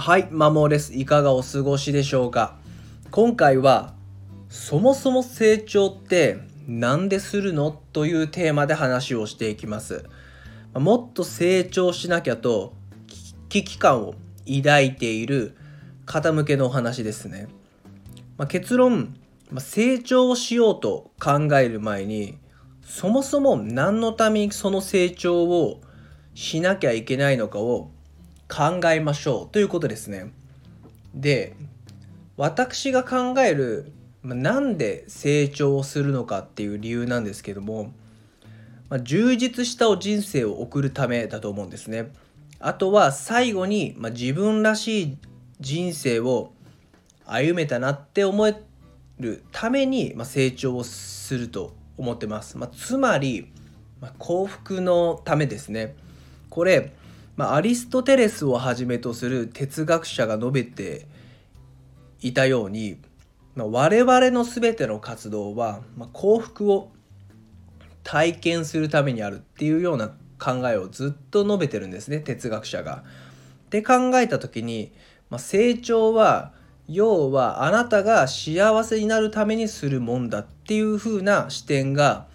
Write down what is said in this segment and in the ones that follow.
はい、マモです。いかがお過ごしでしょうか？今回は、そもそも成長ってなんでするの？というテーマで話をしていきます。もっと成長しなきゃと危機感を抱いている方向けのお話ですね。まあ、結論、ま、成長をしようと考える前に、そもそも何のためにその成長をしなきゃいけないのかを考えましょうということですね。で私が考えるまなんで成長をするのかっていう理由なんですけども、まあ、充実した人生を送るためだと思うんですね。あとは最後に、まあ、自分らしい人生を歩めたなって思えるために、まあ、成長をすると思ってます。まあ、つまり、ま幸福のためですね。これまあ、アリストテレスをはじめとする哲学者が述べていたように、まあ、我々の全ての活動は、まあ、幸福を体験するためにあるっていうような考えをずっと述べてるんですね哲学者が。で考えた時に、まあ、成長は要はあなたが幸せになるためにするもんだっていう風な視点が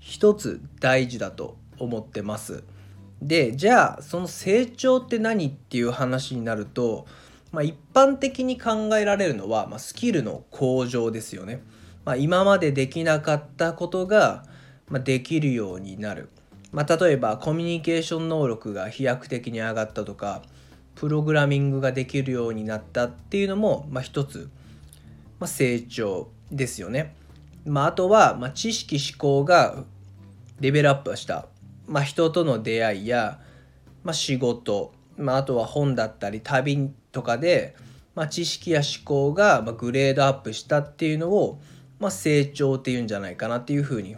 一つ大事だと思ってます。でじゃあその成長って何っていう話になると、まあ、一般的に考えられるのは、まあ、スキルの向上ですよね。まあ、今までできなかったことが、まあ、できるようになる。まあ、例えばコミュニケーション能力が飛躍的に上がったとかプログラミングができるようになったっていうのも、まあ、一つ、まあ、成長ですよね。まあ、あとは、まあ、知識思考がレベルアップしたまあ、人との出会いや、まあ、仕事、まあ、あとは本だったり旅とかで、まあ、知識や思考がグレードアップしたっていうのを、まあ、成長っていうんじゃないかなっていうふうに。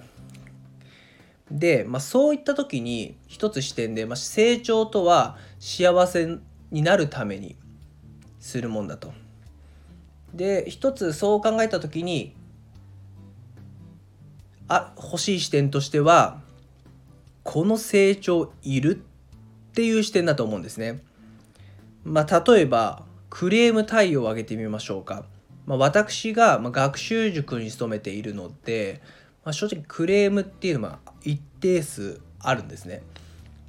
で、まあ、そういった時に一つ視点で、まあ、成長とは幸せになるためにするもんだと。で一つそう考えた時にあ欲しい視点としてはこの成長いるっていう視点だと思うんですね。まあ、例えばクレーム対応を挙げてみましょうか。まあ、私が学習塾に勤めているので、まあ、正直クレームっていうのは一定数あるんですね。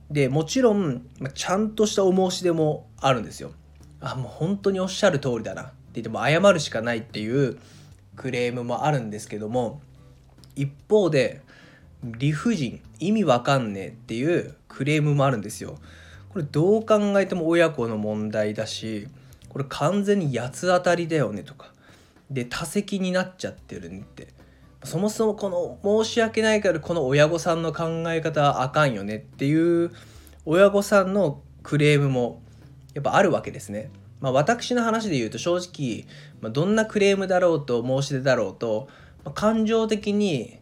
でもちろん、まちゃんとしたお申し出もあるんですよ。あもう本当におっしゃる通りだなって言っても謝るしかないっていうクレームもあるんですけども一方で理不尽意味わかんねえっていうクレームもあるんですよ。これどう考えても親子の問題だしこれ完全に八つ当たりだよねとかで多責になっちゃってるねってそもそもこの申し訳ないからこの親御さんの考え方はあかんよねっていう親御さんのクレームもやっぱあるわけですね。まあ、私の話で言うと正直、ま、どんなクレームだろうと申し出だろうと、ま、感情的に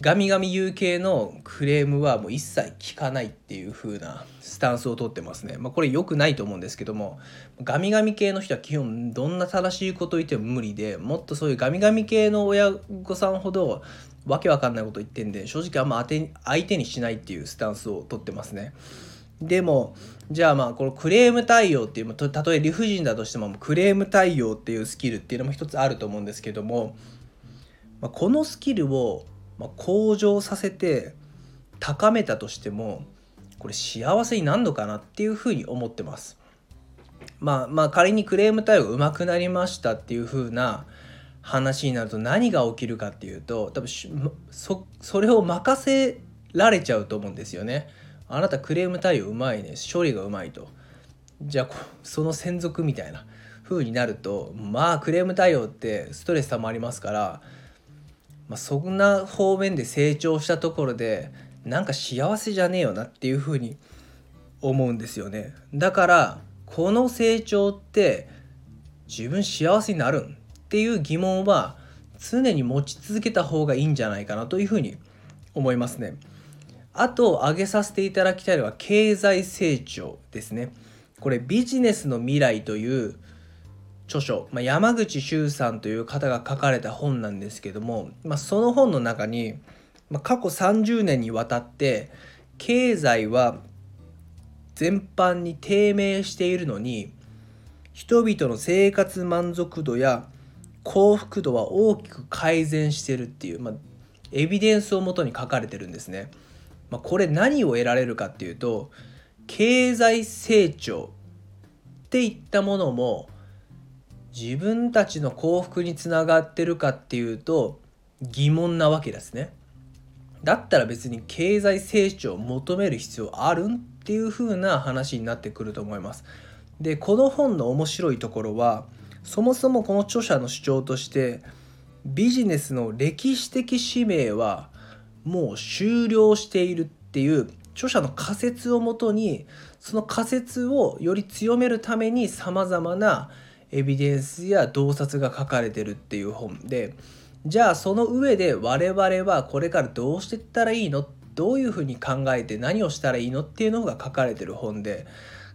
ガミガミ言う系のクレームはもう一切聞かないっていう風なスタンスをとってますね。まあ、これ良くないと思うんですけどもガミガミ系の人は基本どんな正しいこと言っても無理でもっとそういうガミガミ系の親御さんほどわけわかんないこと言ってんで正直あんま当て相手にしないっていうスタンスをとってますね。でもじゃあまあこのクレーム対応っていうたとえ理不尽だとしてもクレーム対応っていうスキルっていうのも一つあると思うんですけども、ま、このスキルをまあ、向上させて高めたとしてもこれ幸せになるのかなっていうふうに思ってます。まあまあ仮にクレーム対応が上手くなりましたっていうふうな話になると何が起きるかっていうと多分そそれを任せられちゃうと思うんですよね。あなたクレーム対応うまいね処理がうまいと。じゃあその専属みたいな風になるとまあクレーム対応ってストレスたまりますからまあ、そんな方面で成長したところでなんか幸せじゃねえよなっていうふうに思うんですよね。だからこの成長って自分幸せになるんっていう疑問は常に持ち続けた方がいいんじゃないかなというふうに思いますね。あと挙げさせていただきたいのは経済成長ですね。これビジネスの未来という著書、まあ、山口周さんという方が書かれた本なんですけども、まあ、その本の中に、まあ、過去30年にわたって経済は全般に低迷しているのに人々の生活満足度や幸福度は大きく改善してるっていう、まあ、エビデンスをもとに書かれてるんですね。まあ、これ何を得られるかっていうと経済成長っていったものも自分たちの幸福につながってるかっていうと疑問なわけですね。だったら別に経済成長を求める必要あるんっていう風な話になってくると思います。でこの本の面白いところはそもそもこの著者の主張としてビジネスの歴史的使命はもう終了しているっていう著者の仮説をもとにその仮説をより強めるためにさまざまなエビデンスや洞察が書かれてるっていう本でじゃあその上で我々はこれからどうしていったらいいの？どういうふうに考えて何をしたらいいのっていうのが書かれてる本で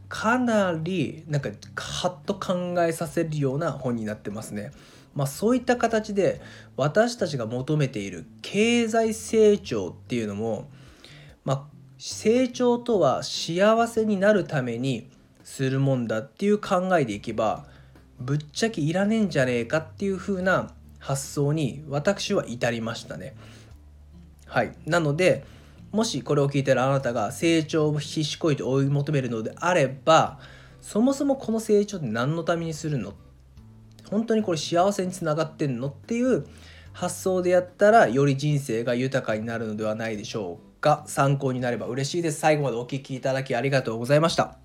かなりなんかハッと考えさせるような本になってますね。まあ、そういった形で私たちが求めている経済成長っていうのも、まあ、成長とは幸せになるためにするもんだっていう考えでいけばぶっちゃけいらねえんじゃねえかっていう風な発想に私は至りましたね。はい、なのでもしこれを聞いてるあなたが成長を必死こいて追い求めるのであればそもそもこの成長って何のためにするの？本当にこれ幸せにつながってんのっていう発想でやったらより人生が豊かになるのではないでしょうか。参考になれば嬉しいです。最後までお聴きいただきありがとうございました。